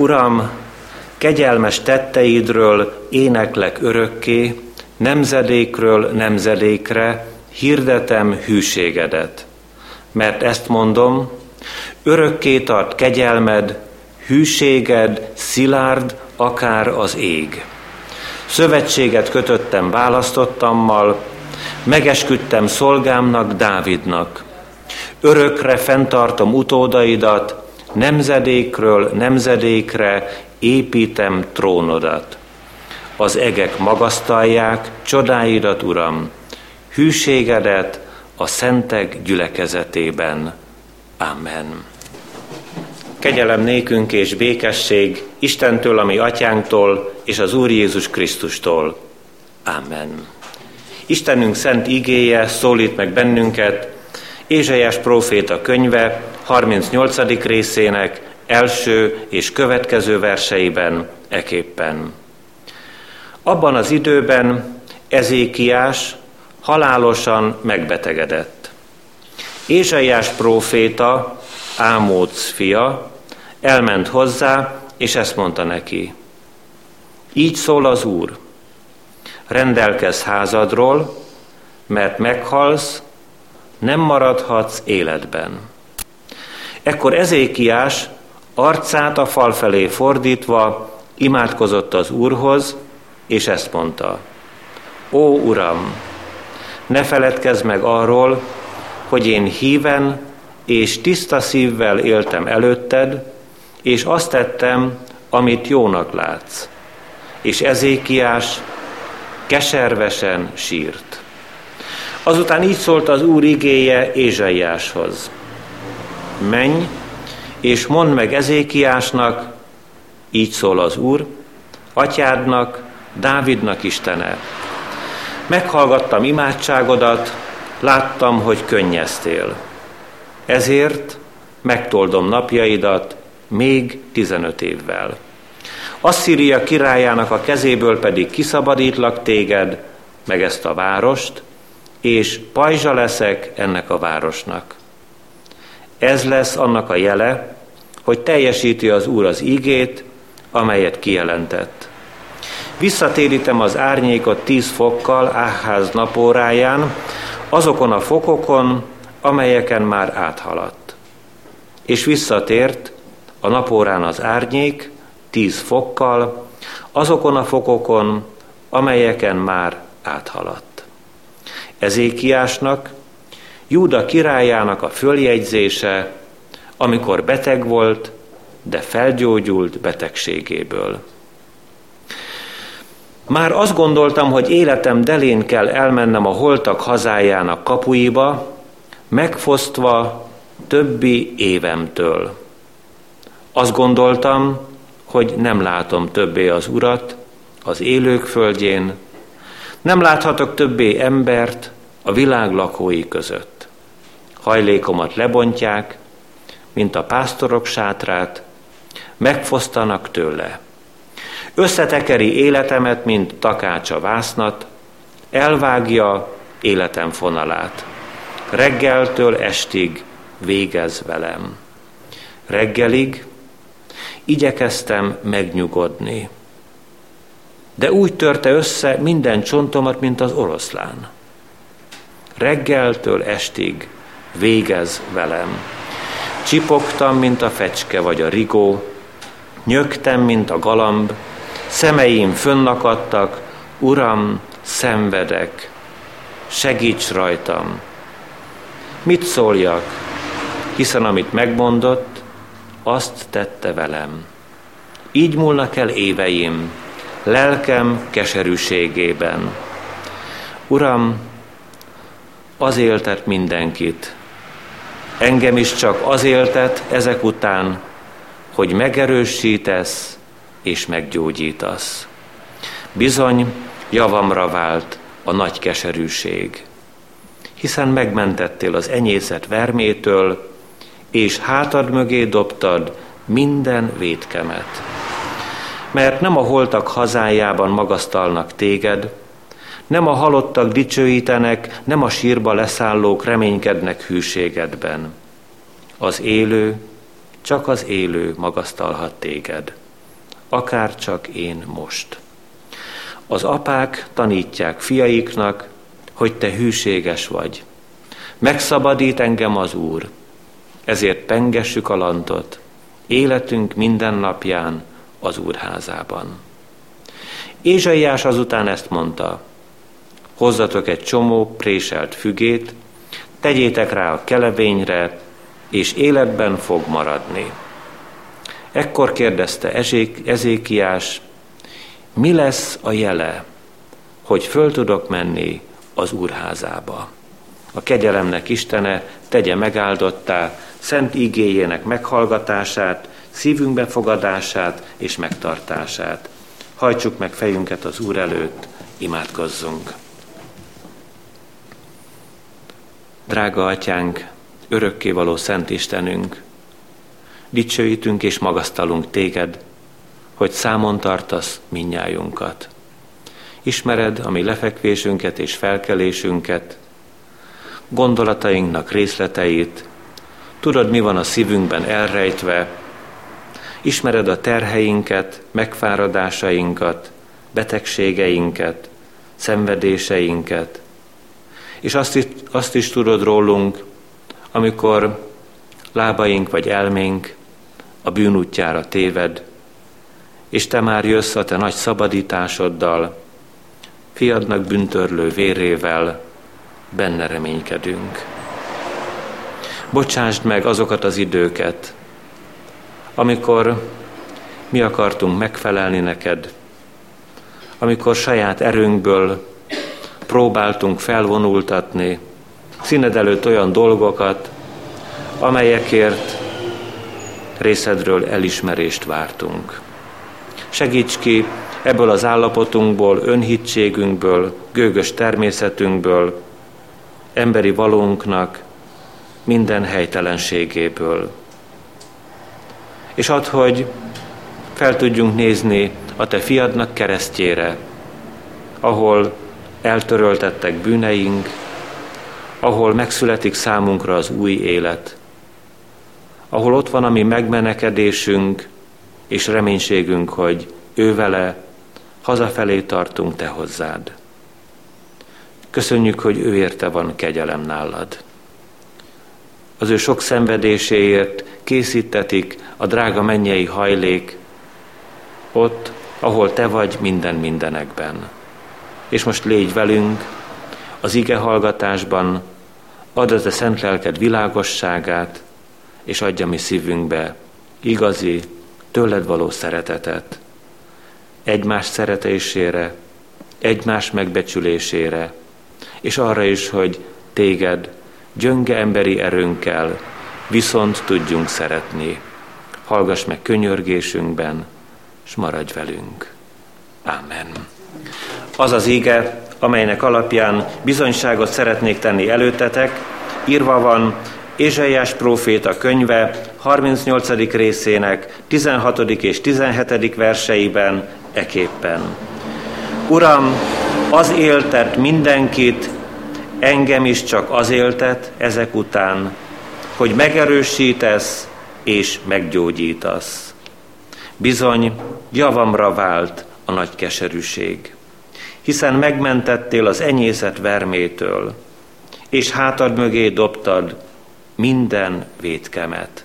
Uram, kegyelmes tetteidről éneklek örökké, nemzedékről nemzedékre hirdetem hűségedet. Mert ezt mondom, örökké tart kegyelmed, hűséged szilárd, akár az ég. Szövetséget kötöttem választottammal, megesküdtem szolgámnak, Dávidnak. Örökre fenntartom utódaidat, nemzedékről nemzedékre építem trónodat. Az egek magasztalják csodáidat, Uram, hűségedet a szentek gyülekezetében. Amen. Kegyelem nékünk és békesség Istentől, ami atyánktól, és az Úr Jézus Krisztustól. Amen. Istenünk szent igéje szólít meg bennünket, Ézsaiás próféta könyve 38. részének első és következő verseiben eképpen. Abban az időben Ezékiás halálosan megbetegedett. Ézsaiás próféta, Ámóc fia, elment hozzá, és ezt mondta neki. Így szól az Úr, rendelkezz házadról, mert meghalsz, nem maradhatsz életben. Ekkor Ezékiás arcát a fal felé fordítva imádkozott az Úrhoz, és ezt mondta. Ó Uram, ne feledkezz meg arról, hogy én híven és tiszta szívvel éltem előtted, és azt tettem, amit jónak látsz. És Ezékiás keservesen sírt. Azután így szólt az Úr igéje Ézsaiáshoz. Menj, és mondd meg Ezékiásnak, így szól az Úr, atyádnak, Dávidnak Istene. Meghallgattam imádságodat, láttam, hogy könnyeztél. Ezért megtoldom napjaidat még 15 évvel. Asszíria királyának a kezéből pedig kiszabadítlak téged, meg ezt a várost, és pajzsa leszek ennek a városnak. Ez lesz annak a jele, hogy teljesíti az Úr az ígét, amelyet kijelentett. Visszatérítem az árnyékot tíz fokkal Áház napóráján, azokon a fokokon, amelyeken már áthaladt. És visszatért a napórán az árnyék tíz fokkal, azokon a fokokon, amelyeken már áthaladt. Ezékiásnak, Júda királyának a följegyzése, amikor beteg volt, de felgyógyult betegségéből. Már azt gondoltam, hogy életem delén kell elmennem a holtak hazájának kapuiba, megfosztva többi évemtől. Azt gondoltam, hogy nem látom többé az Urat az élők földjén, nem láthatok többé embert a világ lakói között. Hajlékomat lebontják, mint a pásztorok sátrát, megfosztanak tőle. Összetekeri életemet, mint takácsa vásznat, elvágja életem fonalát. Reggeltől estig végez velem. Reggelig igyekeztem megnyugodni. De úgy törte össze minden csontomat, mint az oroszlán. Reggeltől estig végez velem. Csipogtam, mint a fecske vagy a rigó, nyögtem, mint a galamb, szemeim fönnakadtak, Uram, szenvedek, segíts rajtam. Mit szóljak, hiszen amit megmondott, azt tette velem. Így múlnak el éveim, lelkem keserűségében. Uram, az éltet mindenkit, engem is csak az éltet ezek után, hogy megerősítesz és meggyógyítasz. Bizony, javamra vált a nagy keserűség, hiszen megmentettél az enyészet vermétől, és hátad mögé dobtad minden védkemet. Mert nem a holtak hazájában magasztalnak téged, nem a halottak dicsőítenek, nem a sírba leszállók reménykednek hűségedben. Az élő, csak az élő magasztalhat téged. akár csak én most. Az apák tanítják fiaiknak, hogy te hűséges vagy. Megszabadít engem az Úr, ezért pengessük a lantot, életünk minden napján az Úr házában. Ézsaiás azután ezt mondta, hozzatok egy csomó préselt fügét, tegyétek rá a kelevényre, és életben fog maradni. Ekkor kérdezte Ezékiás, mi lesz a jele, hogy föl tudok menni az úrházába. A kegyelemnek Istene tegye megáldottá szent igéjének meghallgatását, szívünk befogadását és megtartását. Hajtsuk meg fejünket az Úr előtt, imádkozzunk. Drága Atyánk, örökkévaló Szent Istenünk, dicsőítünk és magasztalunk Téged, hogy számon tartasz minnyájunkat. Ismered a mi lefekvésünket és felkelésünket, gondolatainknak részleteit, tudod, mi van a szívünkben elrejtve, ismered a terheinket, megfáradásainkat, betegségeinket, szenvedéseinket, és azt is, azt is tudod rólunk, amikor lábaink vagy elménk a bűnútjára téved, és te már jössz a te nagy szabadításoddal, fiadnak büntörlő vérével, benne reménykedünk. Bocsásd meg azokat az időket, amikor mi akartunk megfelelni neked, amikor saját erőnkből próbáltunk felvonultatni színed előtt olyan dolgokat, amelyekért részedről elismerést vártunk. Segíts ki ebből az állapotunkból, önhitségünkből, gőgös természetünkből, emberi valónknak minden helytelenségéből. És add, hogy fel tudjunk nézni a Te fiadnak keresztjére, ahol eltöröltettek bűneink, ahol megszületik számunkra az új élet, ahol ott van a mi megmenekedésünk és reménységünk, hogy ő vele hazafelé tartunk te hozzád. Köszönjük, hogy ő érte van kegyelem nálad. Az ő sok szenvedéséért készítetik a drága mennyei hajlék, ott, ahol te vagy minden mindenekben. És most légy velünk, az ige hallgatásban, add az a szent lelked világosságát, és adja mi szívünkbe igazi, tőled való szeretetet. Egymás szeretésére, egymás megbecsülésére, és arra is, hogy téged gyönge emberi erőnkkel viszont tudjunk szeretni. Hallgass meg könyörgésünkben, és maradj velünk. Amen. Az az ége, amelynek alapján bizonyságot szeretnék tenni előtetek, írva van Ézsaiás próféta könyve 38. részének 16. és 17. verseiben eképpen. Uram, az éltet mindenkit, engem is csak az éltet ezek után, hogy megerősítesz és meggyógyítasz. Bizony, javamra vált a nagy keserűség hiszen megmentettél az enyészet vermétől, és hátad mögé dobtad minden vétkemet.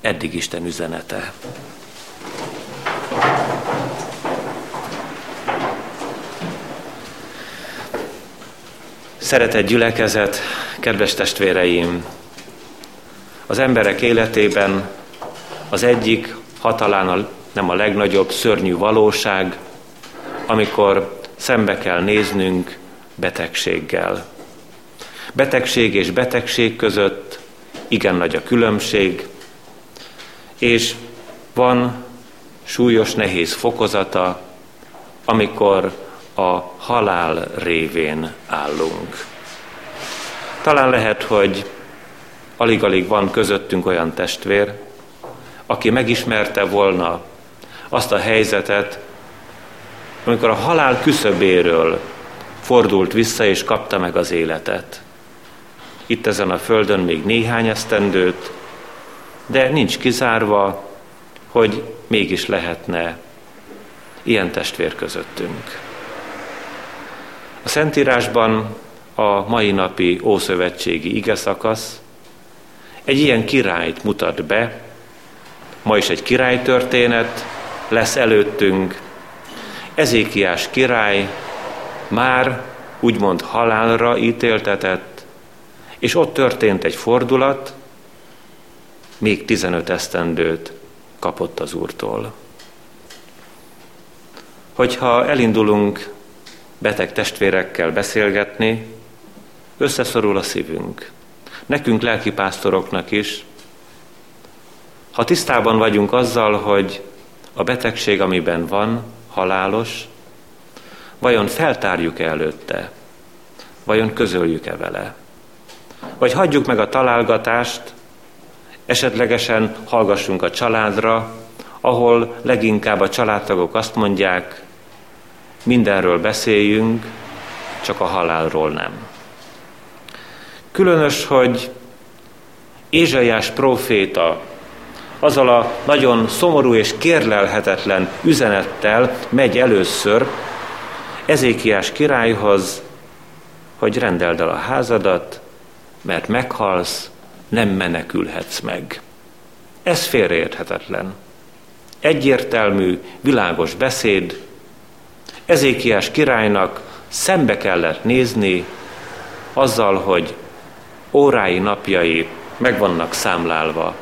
Eddig Isten üzenete. Szeretett gyülekezet, kedves testvéreim! Az emberek életében az egyik, ha a, nem a legnagyobb szörnyű valóság, amikor szembe kell néznünk betegséggel. Betegség és betegség között igen nagy a különbség, és van súlyos, nehéz fokozata, amikor a halál révén állunk. Talán lehet, hogy alig-alig van közöttünk olyan testvér, aki megismerte volna azt a helyzetet, amikor a halál küszöbéről fordult vissza és kapta meg az életet. Itt ezen a földön még néhány esztendőt, de nincs kizárva, hogy mégis lehetne ilyen testvér közöttünk. A Szentírásban a mai napi ószövetségi ige szakasz egy ilyen királyt mutat be, ma is egy királytörténet lesz előttünk. Ezékiás király már úgymond halálra ítéltetett, és ott történt egy fordulat, még 15 esztendőt kapott az Úrtól. Hogyha elindulunk beteg testvérekkel beszélgetni, összeszorul a szívünk. Nekünk lelkipásztoroknak is, ha tisztában vagyunk azzal, hogy a betegség, amiben van, halálos, vajon feltárjuk-e előtte, vajon közöljük-e vele, vagy hagyjuk meg a találgatást, esetlegesen hallgassunk a családra, ahol leginkább a családtagok azt mondják, mindenről beszéljünk, csak a halálról nem. Különös, hogy Ézsaiás próféta azzal a nagyon szomorú és kérlelhetetlen üzenettel megy először Ezékiás királyhoz, hogy rendeld el a házadat, mert meghalsz, nem menekülhetsz meg. Ez félreérthetetlen. Egyértelmű, világos beszéd. Ezékiás királynak szembe kellett nézni azzal, hogy órái, napjai meg vannak számlálva.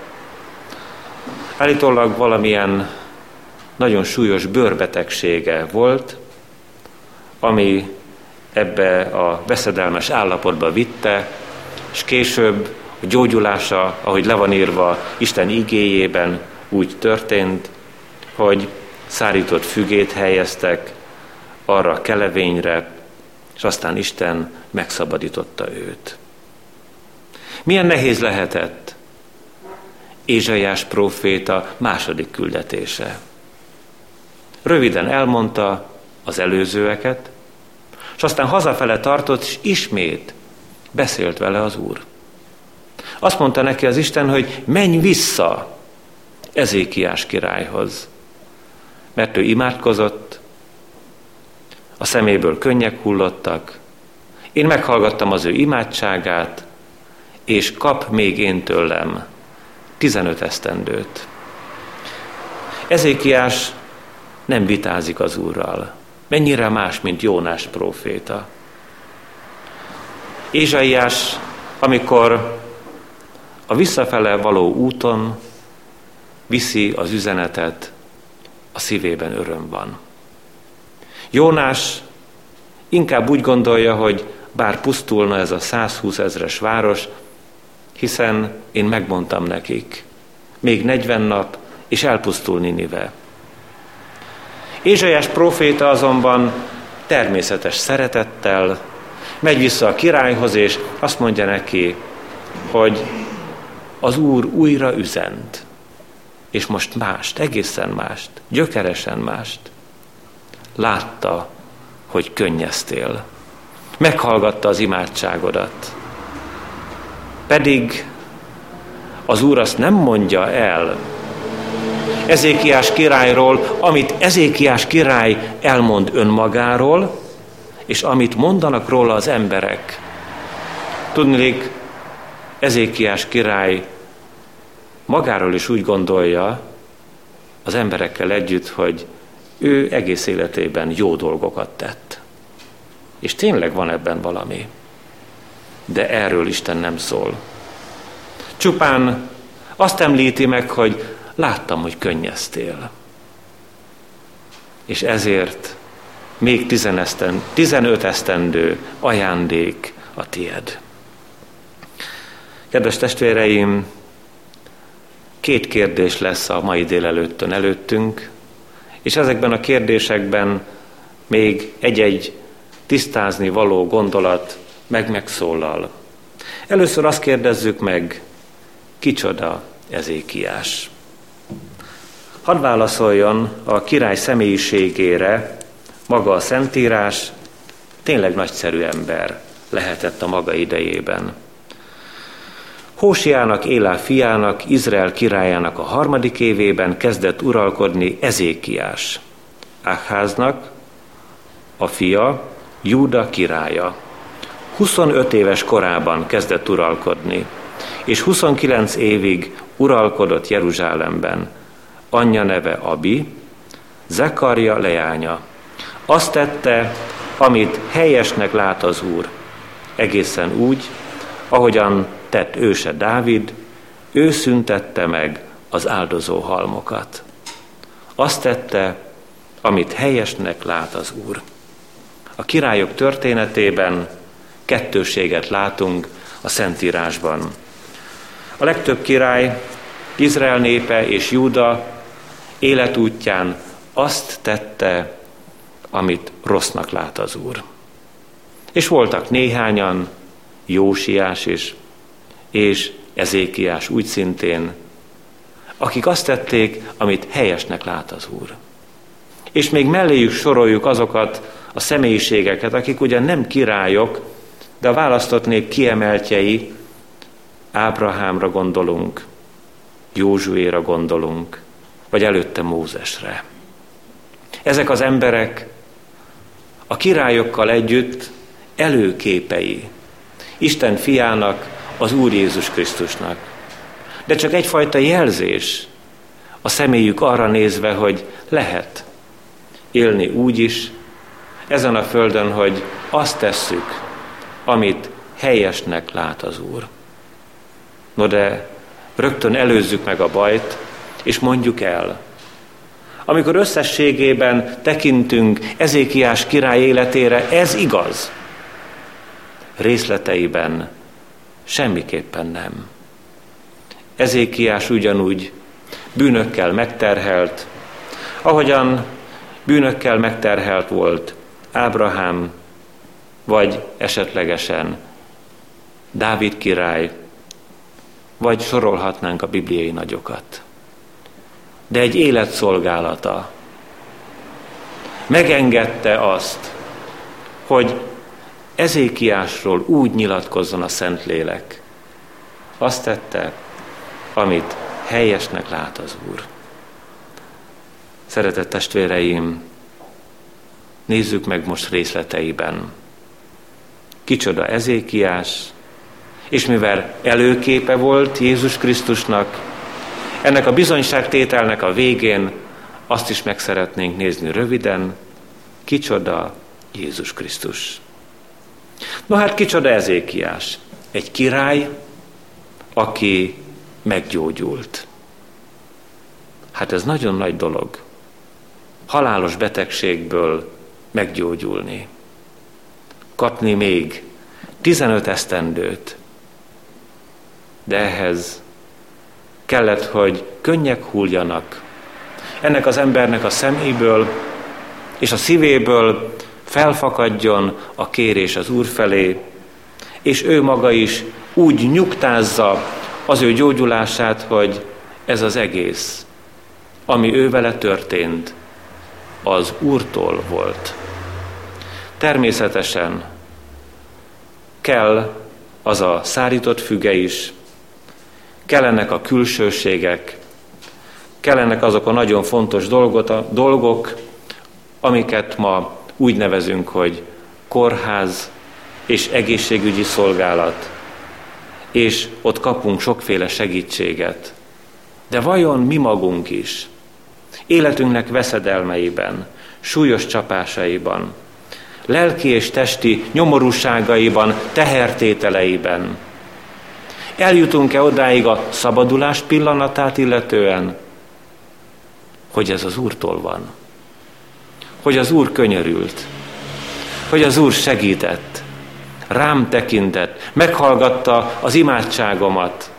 Állítólag valamilyen nagyon súlyos bőrbetegsége volt, ami ebbe a veszedelmes állapotba vitte, és később a gyógyulása, ahogy le van írva Isten igéjében, úgy történt, hogy szárított fügét helyeztek arra a kelevényre, és aztán Isten megszabadította őt. Milyen nehéz lehetett Ézsaiás próféta második küldetése. Röviden elmondta az előzőeket, és aztán hazafele tartott, és ismét beszélt vele az Úr. Azt mondta neki az Isten, hogy menj vissza Ezékiás királyhoz, mert ő imádkozott, a szeméből könnyek hullottak, én meghallgattam az ő imádságát, és kap még én tőlem 15 esztendőt. Ezékiás nem vitázik az Úrral. Mennyire más, mint Jónás próféta. Ézsaiás, amikor a visszafele való úton viszi az üzenetet, a szívében öröm van. Jónás inkább úgy gondolja, hogy bár pusztulna ez a 120 ezres város, hiszen én megmondtam nekik, még 40 nap, és elpusztul Ninive. Ézsaiás proféta azonban természetes szeretettel megy vissza a királyhoz, és azt mondja neki, hogy az Úr újra üzent, és most mást, egészen mást, gyökeresen mást. Látta, hogy könnyeztél. Meghallgatta az imádságodat. Pedig az Úr azt nem mondja el Ezékiás királyról, amit Ezékiás király elmond önmagáról, és amit mondanak róla az emberek. Tudnék, Ezékiás király magáról is úgy gondolja, az emberekkel együtt, hogy ő egész életében jó dolgokat tett. És tényleg van ebben valami de erről Isten nem szól. Csupán azt említi meg, hogy láttam, hogy könnyeztél. És ezért még 15 esztendő ajándék a tied. Kedves testvéreim, két kérdés lesz a mai délelőttön előttünk, és ezekben a kérdésekben még egy-egy tisztázni való gondolat meg megszólal. Először azt kérdezzük meg, kicsoda Ezékiás. Hadd válaszoljon a király személyiségére maga a Szentírás, tényleg nagyszerű ember lehetett a maga idejében. Hósiának, Élá fiának, Izrael királyának a harmadik évében kezdett uralkodni Ezékiás. Áháznak a fia, Júda királya. 25 éves korában kezdett uralkodni, és 29 évig uralkodott Jeruzsálemben. Anyja neve Abi, Zekarja leánya. Azt tette, amit helyesnek lát az Úr, egészen úgy, ahogyan tett őse Dávid, ő szüntette meg az áldozó halmokat. Azt tette, amit helyesnek lát az Úr. A királyok történetében kettőséget látunk a Szentírásban. A legtöbb király, Izrael népe és Júda életútján azt tette, amit rossznak lát az Úr. És voltak néhányan, Jósiás is, és Ezékiás úgy szintén, akik azt tették, amit helyesnek lát az Úr. És még melléjük soroljuk azokat a személyiségeket, akik ugyan nem királyok, de a választott nép kiemeltjei, Ábrahámra gondolunk, Józsuéra gondolunk, vagy előtte Mózesre. Ezek az emberek a királyokkal együtt előképei Isten fiának, az Úr Jézus Krisztusnak. De csak egyfajta jelzés a személyük arra nézve, hogy lehet élni úgy is ezen a földön, hogy azt tesszük, amit helyesnek lát az Úr. No de rögtön előzzük meg a bajt, és mondjuk el, amikor összességében tekintünk Ezékiás király életére, ez igaz. Részleteiben semmiképpen nem. Ezékiás ugyanúgy bűnökkel megterhelt, ahogyan bűnökkel megterhelt volt Ábrahám, vagy esetlegesen Dávid király, vagy sorolhatnánk a bibliai nagyokat de egy életszolgálata. Megengedte azt, hogy Ezékiásról úgy nyilatkozzon a Szentlélek. Azt tette, amit helyesnek lát az Úr. Szeretett testvéreim, nézzük meg most részleteiben. Kicsoda Ezékiás, és mivel előképe volt Jézus Krisztusnak, ennek a bizonyságtételnek a végén azt is meg szeretnénk nézni röviden, kicsoda Jézus Krisztus. No hát kicsoda Ezékiás? Egy király, aki meggyógyult. Hát ez nagyon nagy dolog. Halálos betegségből meggyógyulni. Kapni még 15 esztendőt. De ehhez kellett, hogy könnyek hulljanak. Ennek az embernek a szeméből és a szívéből felfakadjon a kérés az Úr felé, és ő maga is úgy nyugtázza az ő gyógyulását, hogy ez az egész, ami ő vele történt, az Úrtól volt. Természetesen kell az a szárított füge is, kellenek a külsőségek, kellenek azok a nagyon fontos dolgot, dolgok, amiket ma úgy nevezünk, hogy kórház és egészségügyi szolgálat, és ott kapunk sokféle segítséget. De vajon mi magunk is, életünknek veszedelmeiben, súlyos csapásaiban, lelki és testi nyomorúságaiban, tehertételeiben, Eljutunk-e odáig a szabadulás pillanatát illetően, hogy ez az Úrtól van? Hogy az Úr könyörült? Hogy az Úr segített? Rám tekintett, meghallgatta az imádságomat,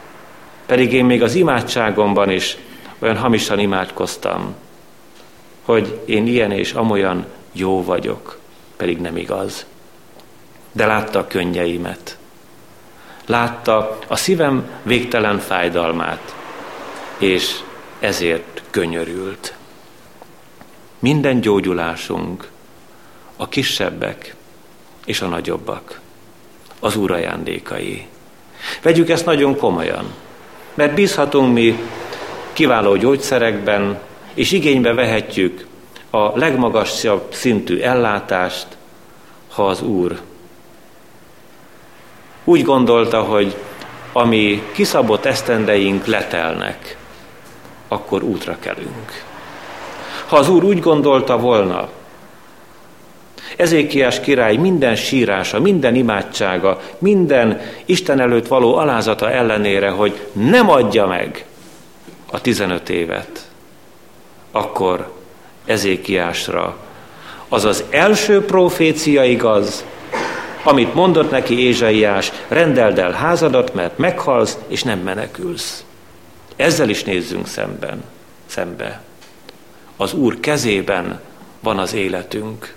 pedig én még az imádságomban is olyan hamisan imádkoztam, hogy én ilyen és amolyan jó vagyok, pedig nem igaz. De látta a könnyeimet látta a szívem végtelen fájdalmát, és ezért könyörült. Minden gyógyulásunk, a kisebbek és a nagyobbak, az Úr ajándékai. Vegyük ezt nagyon komolyan, mert bízhatunk mi kiváló gyógyszerekben, és igénybe vehetjük a legmagasabb szintű ellátást, ha az Úr úgy gondolta, hogy ami kiszabott esztendeink letelnek, akkor útra kelünk. Ha az Úr úgy gondolta volna, Ezékiás király minden sírása, minden imádsága, minden Isten előtt való alázata ellenére, hogy nem adja meg a 15 évet, akkor Ezékiásra az az első profécia igaz, amit mondott neki Ézsaiás, rendeld el házadat, mert meghalsz, és nem menekülsz. Ezzel is nézzünk szemben, szembe. Az Úr kezében van az életünk.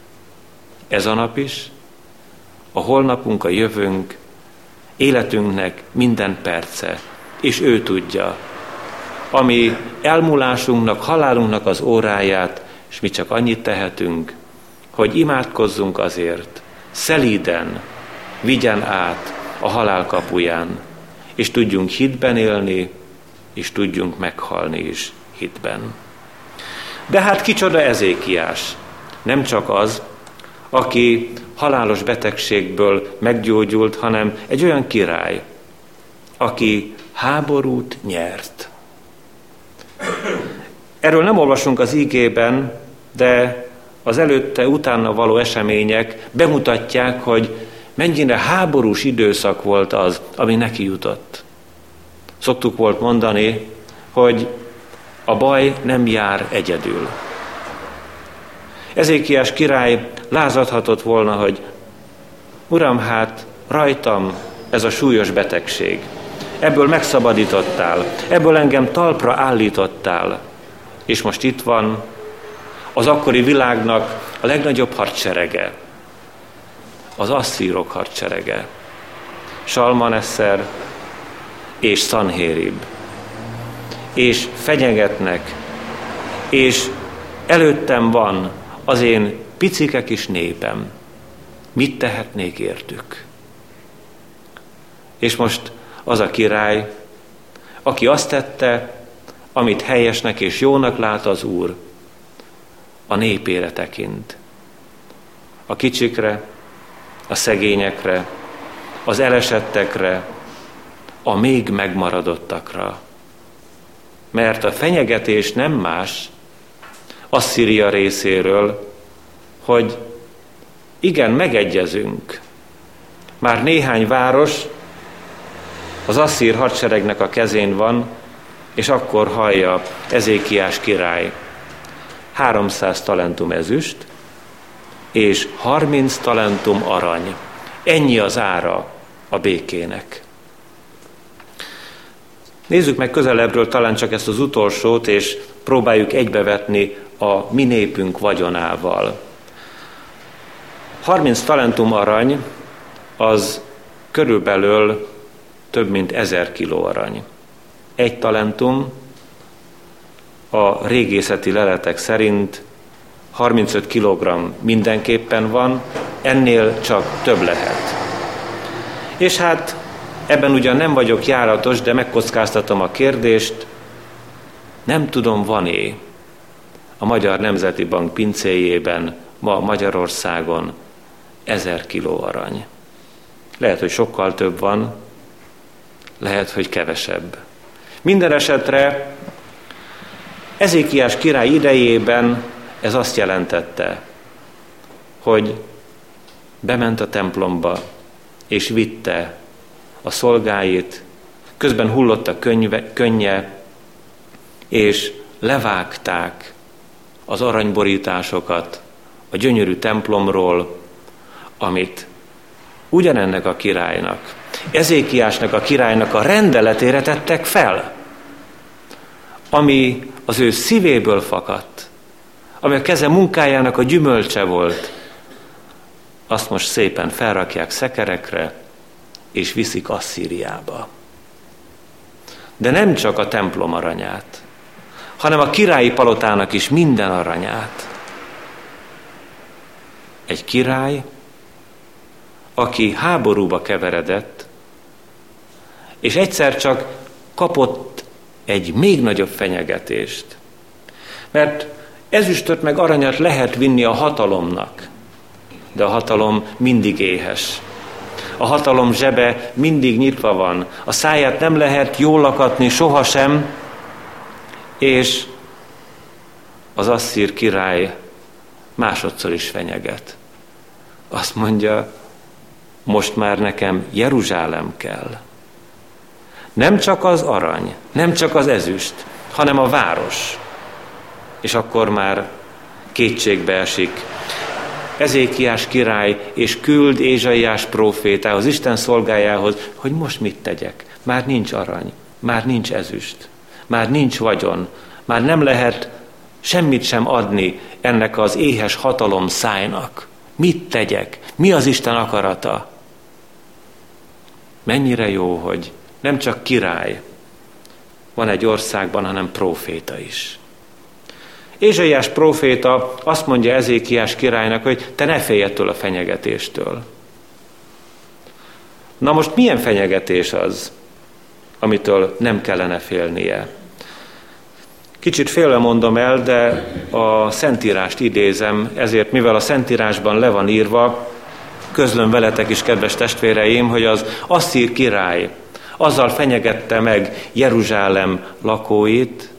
Ez a nap is, a holnapunk, a jövőnk, életünknek minden perce, és ő tudja, ami elmúlásunknak, halálunknak az óráját, és mi csak annyit tehetünk, hogy imádkozzunk azért, szelíden vigyen át a halál kapuján, és tudjunk hitben élni, és tudjunk meghalni is hitben. De hát kicsoda ezékiás? Nem csak az, aki halálos betegségből meggyógyult, hanem egy olyan király, aki háborút nyert. Erről nem olvasunk az ígében, de az előtte, utána való események bemutatják, hogy mennyire háborús időszak volt az, ami neki jutott. Szoktuk volt mondani, hogy a baj nem jár egyedül. Ezékiás király lázadhatott volna, hogy Uram, hát rajtam ez a súlyos betegség. Ebből megszabadítottál, ebből engem talpra állítottál, és most itt van az akkori világnak a legnagyobb hadserege, az asszírok hadserege, Salmanesser és Sanhérib, és fenyegetnek, és előttem van az én picike kis népem, mit tehetnék értük? És most az a király, aki azt tette, amit helyesnek és jónak lát az Úr, a népére tekint. A kicsikre, a szegényekre, az elesettekre, a még megmaradottakra. Mert a fenyegetés nem más Asszíria részéről, hogy igen, megegyezünk. Már néhány város az asszír hadseregnek a kezén van, és akkor hallja Ezékiás király, 300 talentum ezüst, és 30 talentum arany. Ennyi az ára a békének. Nézzük meg közelebbről talán csak ezt az utolsót, és próbáljuk egybevetni a mi népünk vagyonával. 30 talentum arany az körülbelül több mint 1000 kiló arany. Egy talentum a régészeti leletek szerint 35 kg mindenképpen van, ennél csak több lehet. És hát ebben ugyan nem vagyok járatos, de megkockáztatom a kérdést, nem tudom, van-e a Magyar Nemzeti Bank pincéjében ma Magyarországon ezer kiló arany. Lehet, hogy sokkal több van, lehet, hogy kevesebb. Minden esetre Ezékiás király idejében ez azt jelentette, hogy bement a templomba, és vitte a szolgáit, közben hullott a könyve, könnye, és levágták az aranyborításokat a gyönyörű templomról, amit ugyanennek a királynak, Ezékiásnak a királynak a rendeletére tettek fel, ami az ő szívéből fakadt, ami a keze munkájának a gyümölcse volt, azt most szépen felrakják szekerekre, és viszik Asszíriába. De nem csak a templom aranyát, hanem a királyi palotának is minden aranyát. Egy király, aki háborúba keveredett, és egyszer csak kapott egy még nagyobb fenyegetést. Mert Ezüstöt meg aranyat lehet vinni a hatalomnak, de a hatalom mindig éhes. A hatalom zsebe mindig nyitva van, a száját nem lehet jól lakatni sohasem, és az asszír király másodszor is fenyeget. Azt mondja, most már nekem Jeruzsálem kell. Nem csak az arany, nem csak az ezüst, hanem a város. És akkor már kétségbe esik. Ezékiás király és küld Ézsaiás profétához, Isten szolgájához, hogy most mit tegyek. Már nincs arany, már nincs ezüst, már nincs vagyon, már nem lehet semmit sem adni ennek az éhes hatalom szájnak. Mit tegyek? Mi az Isten akarata? Mennyire jó, hogy nem csak király van egy országban, hanem proféta is. Ézsaiás proféta azt mondja Ezékiás királynak, hogy te ne félj ettől a fenyegetéstől. Na most milyen fenyegetés az, amitől nem kellene félnie? Kicsit félve mondom el, de a Szentírást idézem, ezért mivel a Szentírásban le van írva, közlöm veletek is, kedves testvéreim, hogy az Asszír király azzal fenyegette meg Jeruzsálem lakóit,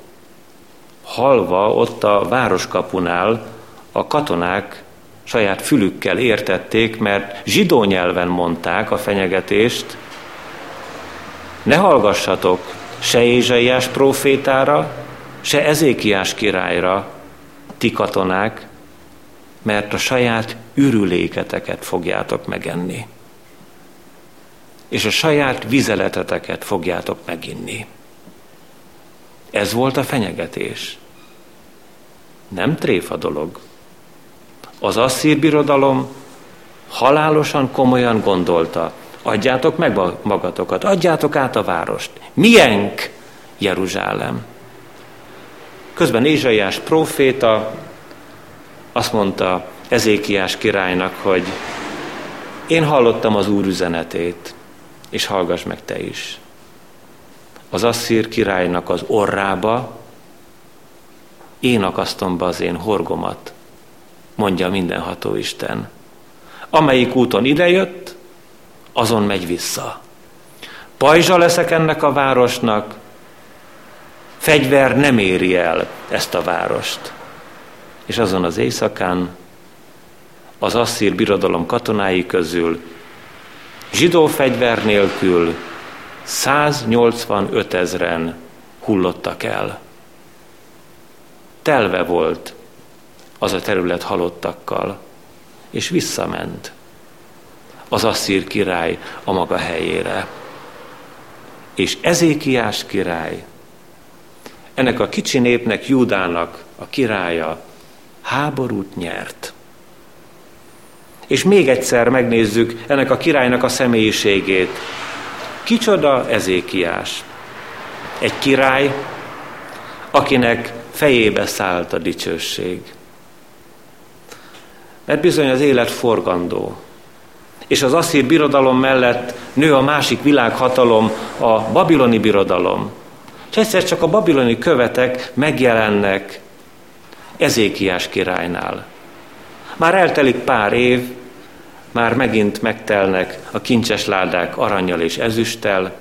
halva ott a városkapunál a katonák saját fülükkel értették, mert zsidó nyelven mondták a fenyegetést, ne hallgassatok se Ézsaiás profétára, se Ezékiás királyra, ti katonák, mert a saját ürüléketeket fogjátok megenni. És a saját vizeleteteket fogjátok meginni. Ez volt a fenyegetés. Nem tréfa dolog. Az asszír birodalom halálosan komolyan gondolta, adjátok meg magatokat, adjátok át a várost. Mienk Jeruzsálem. Közben Ézsaiás próféta azt mondta Ezékiás királynak, hogy én hallottam az Úr üzenetét, és hallgass meg te is. Az asszír királynak az orrába én akasztom be az én horgomat, mondja mindenható Isten. Amelyik úton idejött, azon megy vissza. Pajzsa leszek ennek a városnak, fegyver nem éri el ezt a várost. És azon az éjszakán az asszír birodalom katonái közül zsidó fegyver nélkül 185 ezren hullottak el. Telve volt az a terület halottakkal, és visszament az asszír király a maga helyére. És Ezékiás király ennek a kicsi népnek, Júdának a királya háborút nyert. És még egyszer megnézzük ennek a királynak a személyiségét. Kicsoda Ezékiás? Egy király, akinek fejébe szállt a dicsőség. Mert bizony az élet forgandó. És az asszír birodalom mellett nő a másik világhatalom, a babiloni birodalom. És egyszer csak a babiloni követek megjelennek Ezékiás királynál. Már eltelik pár év, már megint megtelnek a kincses ládák aranyjal és ezüsttel,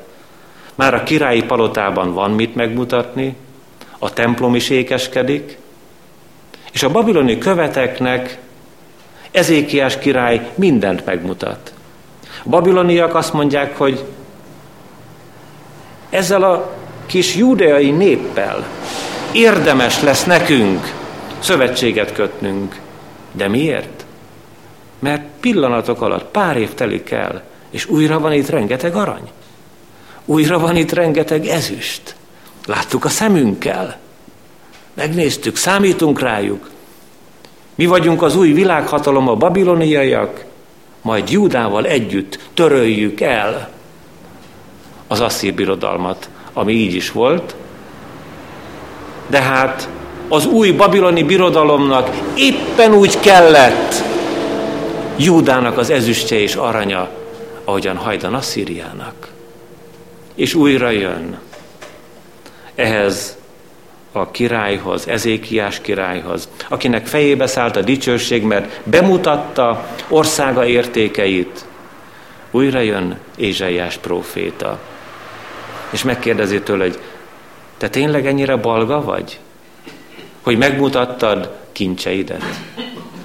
már a királyi palotában van mit megmutatni, a templom is ékeskedik, és a babiloni követeknek Ezékiás király mindent megmutat. A babiloniak azt mondják, hogy ezzel a kis judeai néppel érdemes lesz nekünk szövetséget kötnünk. De miért? Mert pillanatok alatt pár év telik el, és újra van itt rengeteg arany. Újra van itt rengeteg ezüst. Láttuk a szemünkkel. Megnéztük, számítunk rájuk. Mi vagyunk az új világhatalom, a babiloniaiak, majd Júdával együtt töröljük el az asszír birodalmat, ami így is volt, de hát az új babiloni birodalomnak éppen úgy kellett Júdának az ezüstje és aranya, ahogyan hajdan Asszíriának. És újra jön ehhez a királyhoz, Ezékiás királyhoz, akinek fejébe szállt a dicsőség, mert bemutatta országa értékeit, újra jön Ézsaiás próféta, és megkérdezi tőle, hogy te tényleg ennyire balga vagy? Hogy megmutattad kincseidet?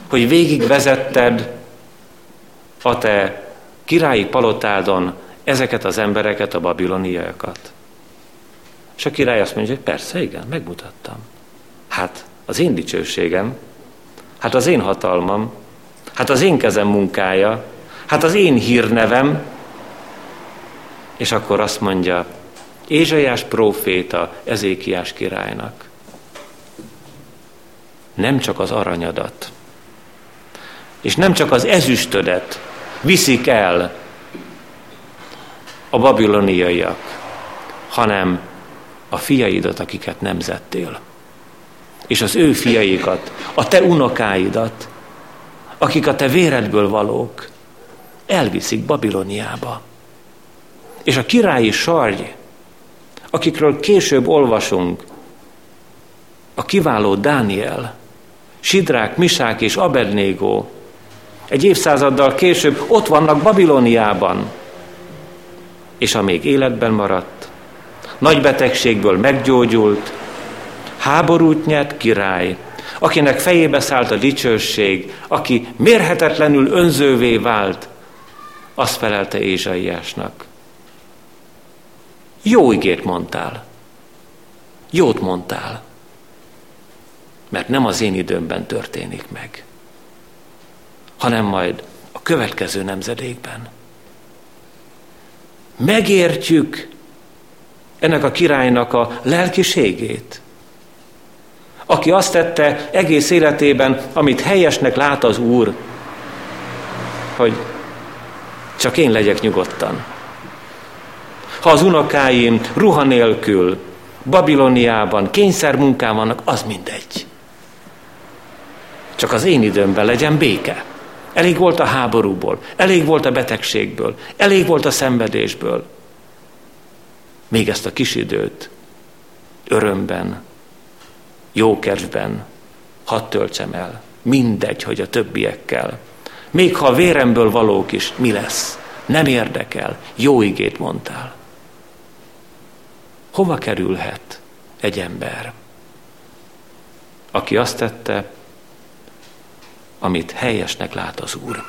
Hogy végigvezetted a te királyi palotádon ezeket az embereket, a babiloniaiakat? És a király azt mondja, hogy persze, igen, megmutattam. Hát az én dicsőségem, hát az én hatalmam, hát az én kezem munkája, hát az én hírnevem, és akkor azt mondja, Ézsaiás próféta Ezékiás királynak. Nem csak az aranyadat, és nem csak az ezüstödet viszik el a babiloniaiak, hanem a fiaidat, akiket nemzettél. És az ő fiaikat, a te unokáidat, akik a te véredből valók, elviszik Babiloniába. És a királyi sarj, akikről később olvasunk, a kiváló Dániel, Sidrák, Misák és Abednégó, egy évszázaddal később ott vannak Babiloniában, és a még életben maradt, nagy betegségből meggyógyult, háborút nyert király, akinek fejébe szállt a dicsőség, aki mérhetetlenül önzővé vált, azt felelte Ézsaiásnak. Jó igét mondtál. Jót mondtál. Mert nem az én időmben történik meg, hanem majd a következő nemzedékben. Megértjük ennek a királynak a lelkiségét, aki azt tette egész életében, amit helyesnek lát az Úr, hogy csak én legyek nyugodtan. Ha az unokáim ruha nélkül, Babiloniában, kényszermunkán vannak, az mindegy. Csak az én időmben legyen béke. Elég volt a háborúból, elég volt a betegségből, elég volt a szenvedésből. Még ezt a kis időt örömben, jókedvben hadd töltsem el. Mindegy, hogy a többiekkel. Még ha a véremből valók is, mi lesz? Nem érdekel. Jó igét mondtál. Hova kerülhet egy ember, aki azt tette, amit helyesnek lát az Úr?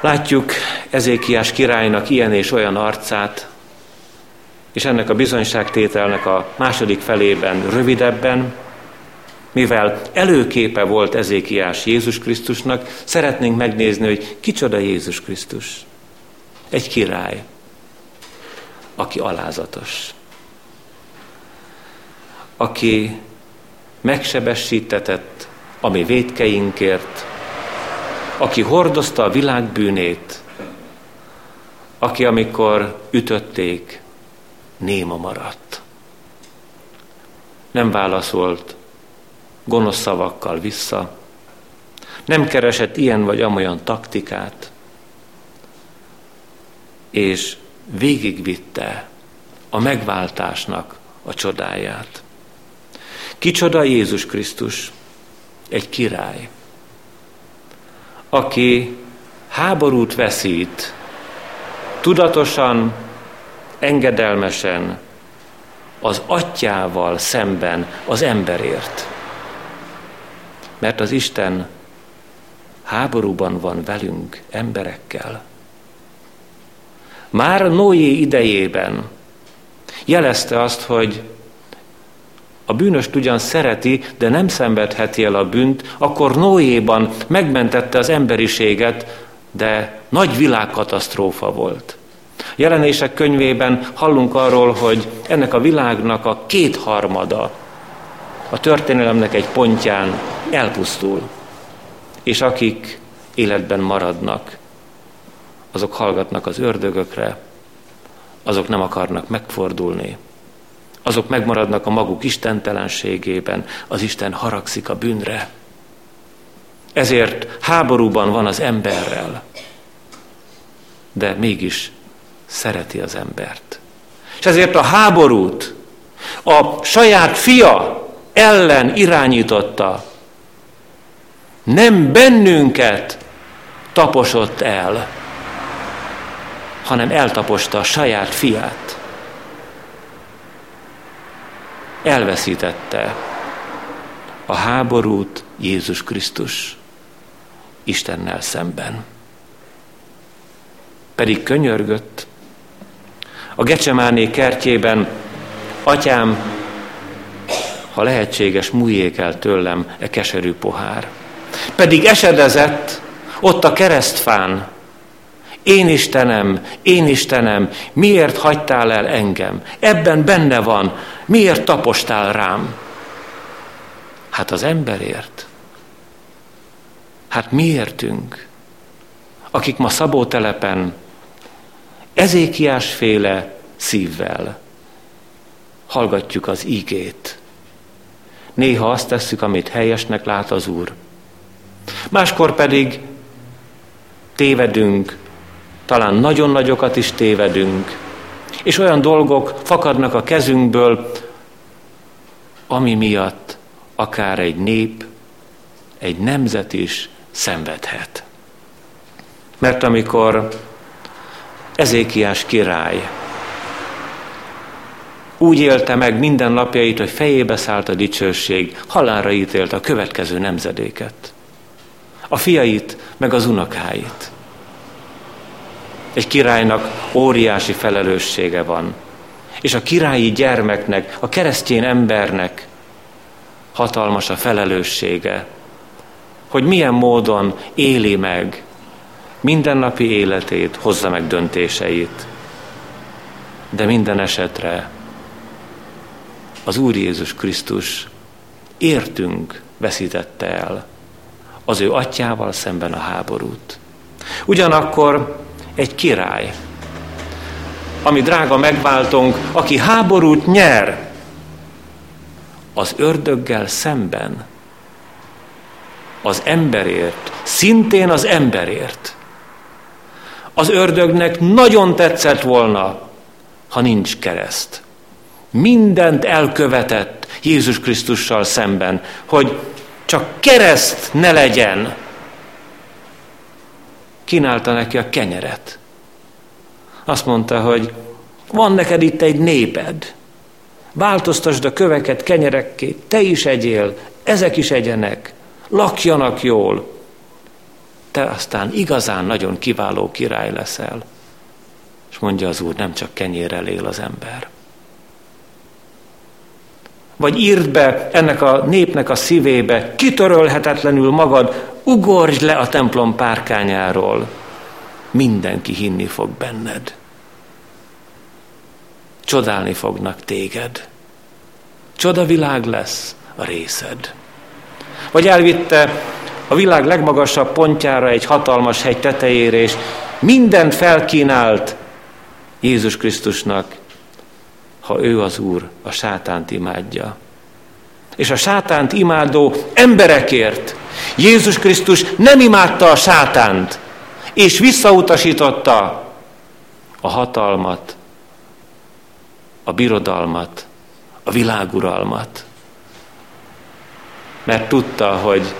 Látjuk Ezékiás királynak ilyen és olyan arcát, és ennek a bizonyságtételnek a második felében rövidebben, mivel előképe volt Ezékiás Jézus Krisztusnak, szeretnénk megnézni, hogy kicsoda Jézus Krisztus. Egy király, aki alázatos, aki megsebesítetett a mi védkeinkért, aki hordozta a világ bűnét, aki amikor ütötték, néma maradt. Nem válaszolt gonosz szavakkal vissza, nem keresett ilyen vagy amolyan taktikát, és végigvitte a megváltásnak a csodáját. Kicsoda Jézus Krisztus? Egy király, aki háborút veszít, tudatosan, engedelmesen, az atyával szemben az emberért. Mert az Isten háborúban van velünk, emberekkel. Már Noé idejében jelezte azt, hogy a bűnöst ugyan szereti, de nem szenvedheti el a bűnt, akkor Noéban megmentette az emberiséget, de nagy világkatasztrófa volt. Jelenések könyvében hallunk arról, hogy ennek a világnak a kétharmada a történelemnek egy pontján elpusztul, és akik életben maradnak, azok hallgatnak az ördögökre, azok nem akarnak megfordulni, azok megmaradnak a maguk istentelenségében, az Isten haragszik a bűnre. Ezért háborúban van az emberrel, de mégis szereti az embert. És ezért a háborút a saját fia ellen irányította. Nem bennünket taposott el, hanem eltaposta a saját fiát. Elveszítette a háborút Jézus Krisztus Istennel szemben. Pedig könyörgött. A Gecsemáné kertjében, atyám, ha lehetséges, múljék el tőlem e keserű pohár. Pedig esedezett ott a keresztfán, én Istenem, én Istenem, miért hagytál el engem? Ebben benne van, miért tapostál rám? Hát az emberért. Hát miértünk, akik ma szabótelepen ezékiás féle szívvel hallgatjuk az ígét. Néha azt tesszük, amit helyesnek lát az Úr. Máskor pedig tévedünk, talán nagyon nagyokat is tévedünk, és olyan dolgok fakadnak a kezünkből, ami miatt akár egy nép, egy nemzet is szenvedhet. Mert amikor Ezékiás király úgy élte meg minden napjait, hogy fejébe szállt a dicsőség, halálra ítélte a következő nemzedéket. A fiait, meg az unokáit. Egy királynak óriási felelőssége van. És a királyi gyermeknek, a keresztény embernek hatalmas a felelőssége, hogy milyen módon éli meg mindennapi életét, hozza meg döntéseit. De minden esetre az Úr Jézus Krisztus értünk veszítette el az ő atyával szemben a háborút. Ugyanakkor egy király, ami drága megváltunk, aki háborút nyer az ördöggel szemben, az emberért, szintén az emberért. Az ördögnek nagyon tetszett volna, ha nincs kereszt. Mindent elkövetett Jézus Krisztussal szemben, hogy csak kereszt ne legyen. Kínálta neki a kenyeret. Azt mondta, hogy van neked itt egy néped, változtasd a köveket kenyerekké, te is egyél, ezek is egyenek, lakjanak jól, te aztán igazán nagyon kiváló király leszel. És mondja az Úr, nem csak kenyérrel él az ember. Vagy írd be ennek a népnek a szívébe, kitörölhetetlenül magad, ugorj le a templom párkányáról. Mindenki hinni fog benned. Csodálni fognak téged. Csodavilág lesz a részed. Vagy elvitte a világ legmagasabb pontjára egy hatalmas hegy tetejére, és mindent felkínált Jézus Krisztusnak, ha ő az Úr, a sátánt imádja. És a sátánt imádó emberekért Jézus Krisztus nem imádta a sátánt, és visszautasította a hatalmat, a birodalmat, a világuralmat. Mert tudta, hogy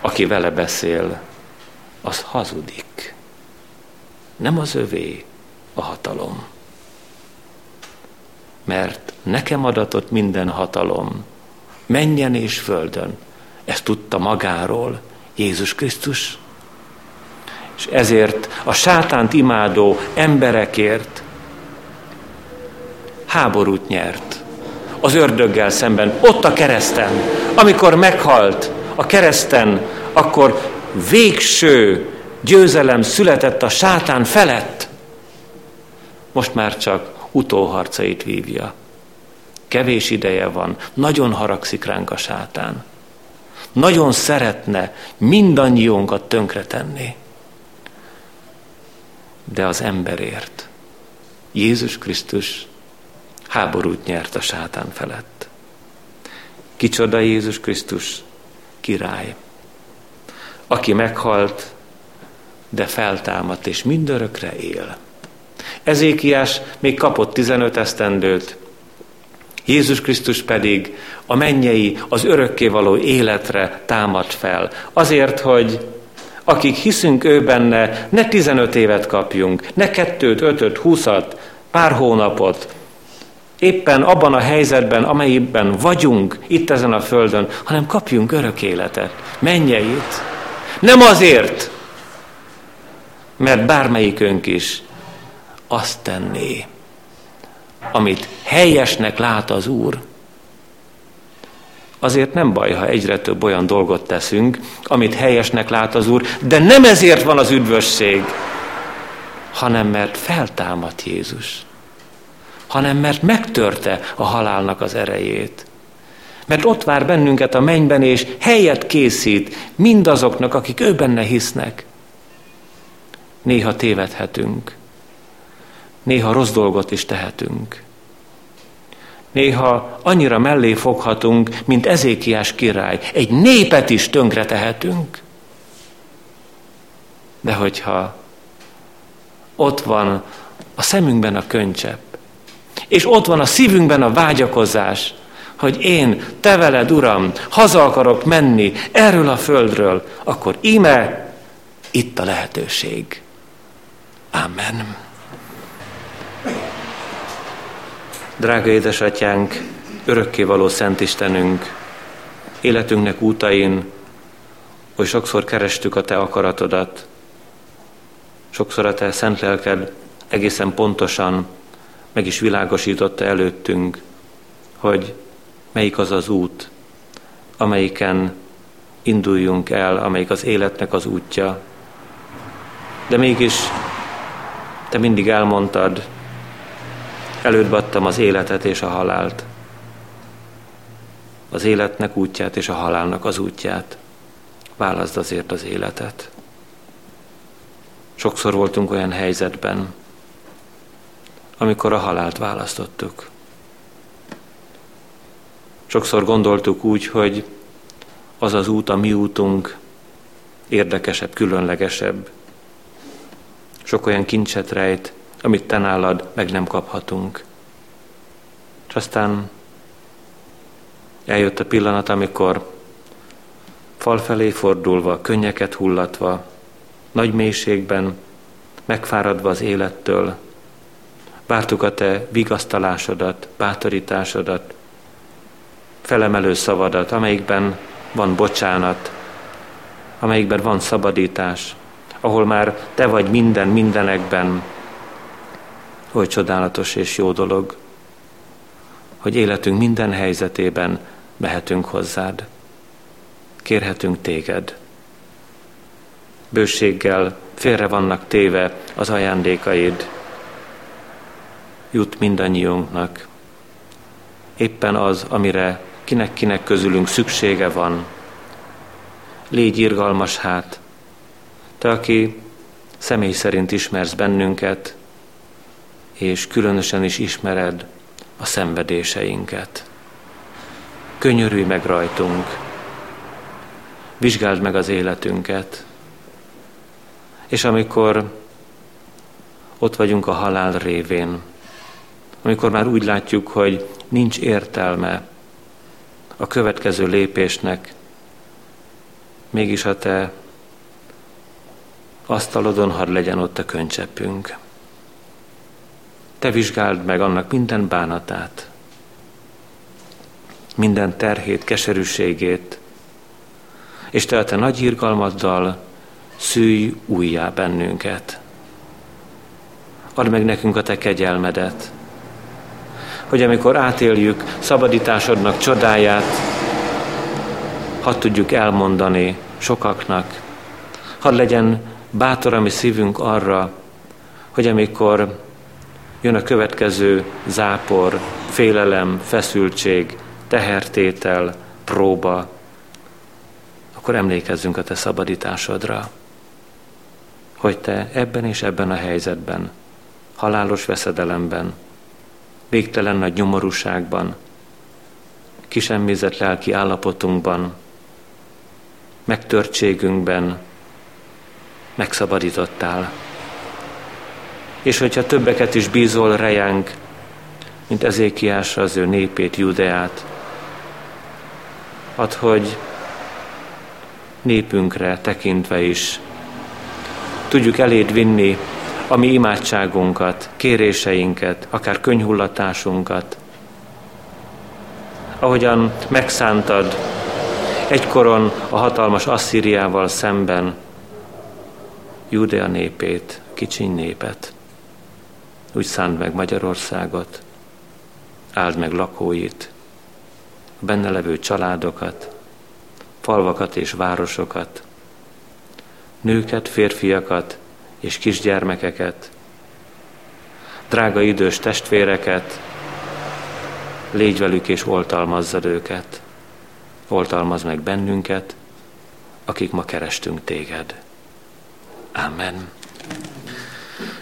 aki vele beszél, az hazudik. Nem az övé a hatalom. Mert nekem adatott minden hatalom, menjen és földön. Ezt tudta magáról Jézus Krisztus. És ezért a sátánt imádó emberekért háborút nyert az ördöggel szemben, ott a kereszten, amikor meghalt a kereszten, akkor végső győzelem született a sátán felett. Most már csak utóharcait vívja. Kevés ideje van, nagyon haragszik ránk a sátán. Nagyon szeretne mindannyiunkat tönkretenni. De az emberért Jézus Krisztus háborút nyert a sátán felett. Kicsoda Jézus Krisztus? Király, aki meghalt, de feltámadt, és mindörökre él. Ezékiás még kapott 15 esztendőt, Jézus Krisztus pedig a mennyei, az örökkévaló életre támad fel. Azért, hogy akik hiszünk ő benne, ne 15 évet kapjunk, ne kettőt, ötöt, húszat, pár hónapot, éppen abban a helyzetben, amelyben vagyunk itt ezen a földön, hanem kapjunk örök életet, mennyeit. Nem azért, mert bármelyikünk is azt tenné, amit helyesnek lát az Úr. Azért nem baj, ha egyre több olyan dolgot teszünk, amit helyesnek lát az Úr, de nem ezért van az üdvösség, hanem mert feltámadt Jézus, hanem mert megtörte a halálnak az erejét. Mert ott vár bennünket a mennyben, és helyet készít mindazoknak, akik ő benne hisznek. Néha tévedhetünk, néha rossz dolgot is tehetünk. Néha annyira mellé foghatunk, mint Ezékiás király. Egy népet is tönkre tehetünk. De hogyha ott van a szemünkben a könycsepp, és ott van a szívünkben a vágyakozás, hogy én, te veled, Uram, haza akarok menni erről a földről, akkor íme itt a lehetőség. Amen. Drága édesatyánk, örökkévaló Szent Istenünk, életünknek útain, hogy sokszor kerestük a Te akaratodat, sokszor a Te szent lelked egészen pontosan meg is világosította előttünk, hogy melyik az az út, amelyiken induljunk el, amelyik az életnek az útja. De mégis Te mindig elmondtad, Előbb adtam az életet és a halált. Az életnek útját és a halálnak az útját. Válaszd azért az életet. Sokszor voltunk olyan helyzetben, amikor a halált választottuk. Sokszor gondoltuk úgy, hogy az az út, a mi útunk érdekesebb, különlegesebb. Sok olyan kincset rejt, amit te nálad meg nem kaphatunk. És aztán eljött a pillanat, amikor fal felé fordulva, könnyeket hullatva, nagy mélységben, megfáradva az élettől, vártuk a te vigasztalásodat, bátorításodat, felemelő szavadat, amelyikben van bocsánat, amelyikben van szabadítás, ahol már te vagy minden mindenekben, Oly csodálatos és jó dolog, hogy életünk minden helyzetében mehetünk hozzád. Kérhetünk téged. Bőséggel félre vannak téve az ajándékaid. Jut mindannyiunknak. Éppen az, amire kinek-kinek közülünk szüksége van. Légy irgalmas hát, te, aki személy szerint ismersz bennünket, és különösen is ismered a szenvedéseinket. Könyörülj meg rajtunk, vizsgáld meg az életünket, és amikor ott vagyunk a halál révén, amikor már úgy látjuk, hogy nincs értelme a következő lépésnek, mégis a te asztalodon hadd legyen ott a könycseppünk. Te vizsgáld meg annak minden bánatát, minden terhét, keserűségét, és te a te nagy irgalmaddal szűj újjá bennünket. Add meg nekünk a te kegyelmedet, hogy amikor átéljük szabadításodnak csodáját, hadd tudjuk elmondani sokaknak, hadd legyen bátor a mi szívünk arra, hogy amikor jön a következő zápor, félelem, feszültség, tehertétel, próba, akkor emlékezzünk a te szabadításodra, hogy te ebben és ebben a helyzetben, halálos veszedelemben, végtelen nagy nyomorúságban, kisemmizett lelki állapotunkban, megtörtségünkben megszabadítottál és hogyha többeket is bízol rejánk, mint Ezékiásra az ő népét, Judeát. Add, hogy népünkre tekintve is tudjuk eléd vinni a mi imádságunkat, kéréseinket, akár könyhullatásunkat. Ahogyan megszántad egykoron a hatalmas Asszíriával szemben Judea népét, kicsiny népet. Úgy szánt meg Magyarországot, áld meg lakóit, a benne levő családokat, falvakat és városokat, nőket, férfiakat és kisgyermekeket, drága idős testvéreket, légy velük és oltalmazzad őket. Oltalmaz meg bennünket, akik ma kerestünk téged. Amen.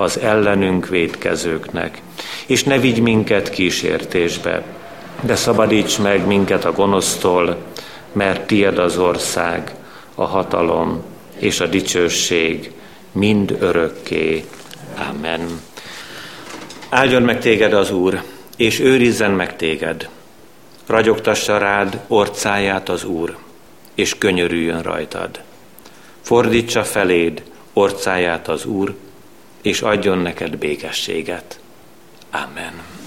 az ellenünk védkezőknek. És ne vigy minket kísértésbe, de szabadíts meg minket a gonosztól, mert tied az ország, a hatalom és a dicsőség mind örökké. Amen. Áldjon meg téged az Úr, és őrizzen meg téged. Ragyogtassa rád orcáját az Úr, és könyörüljön rajtad. Fordítsa feléd orcáját az Úr, és adjon neked békességet. Amen.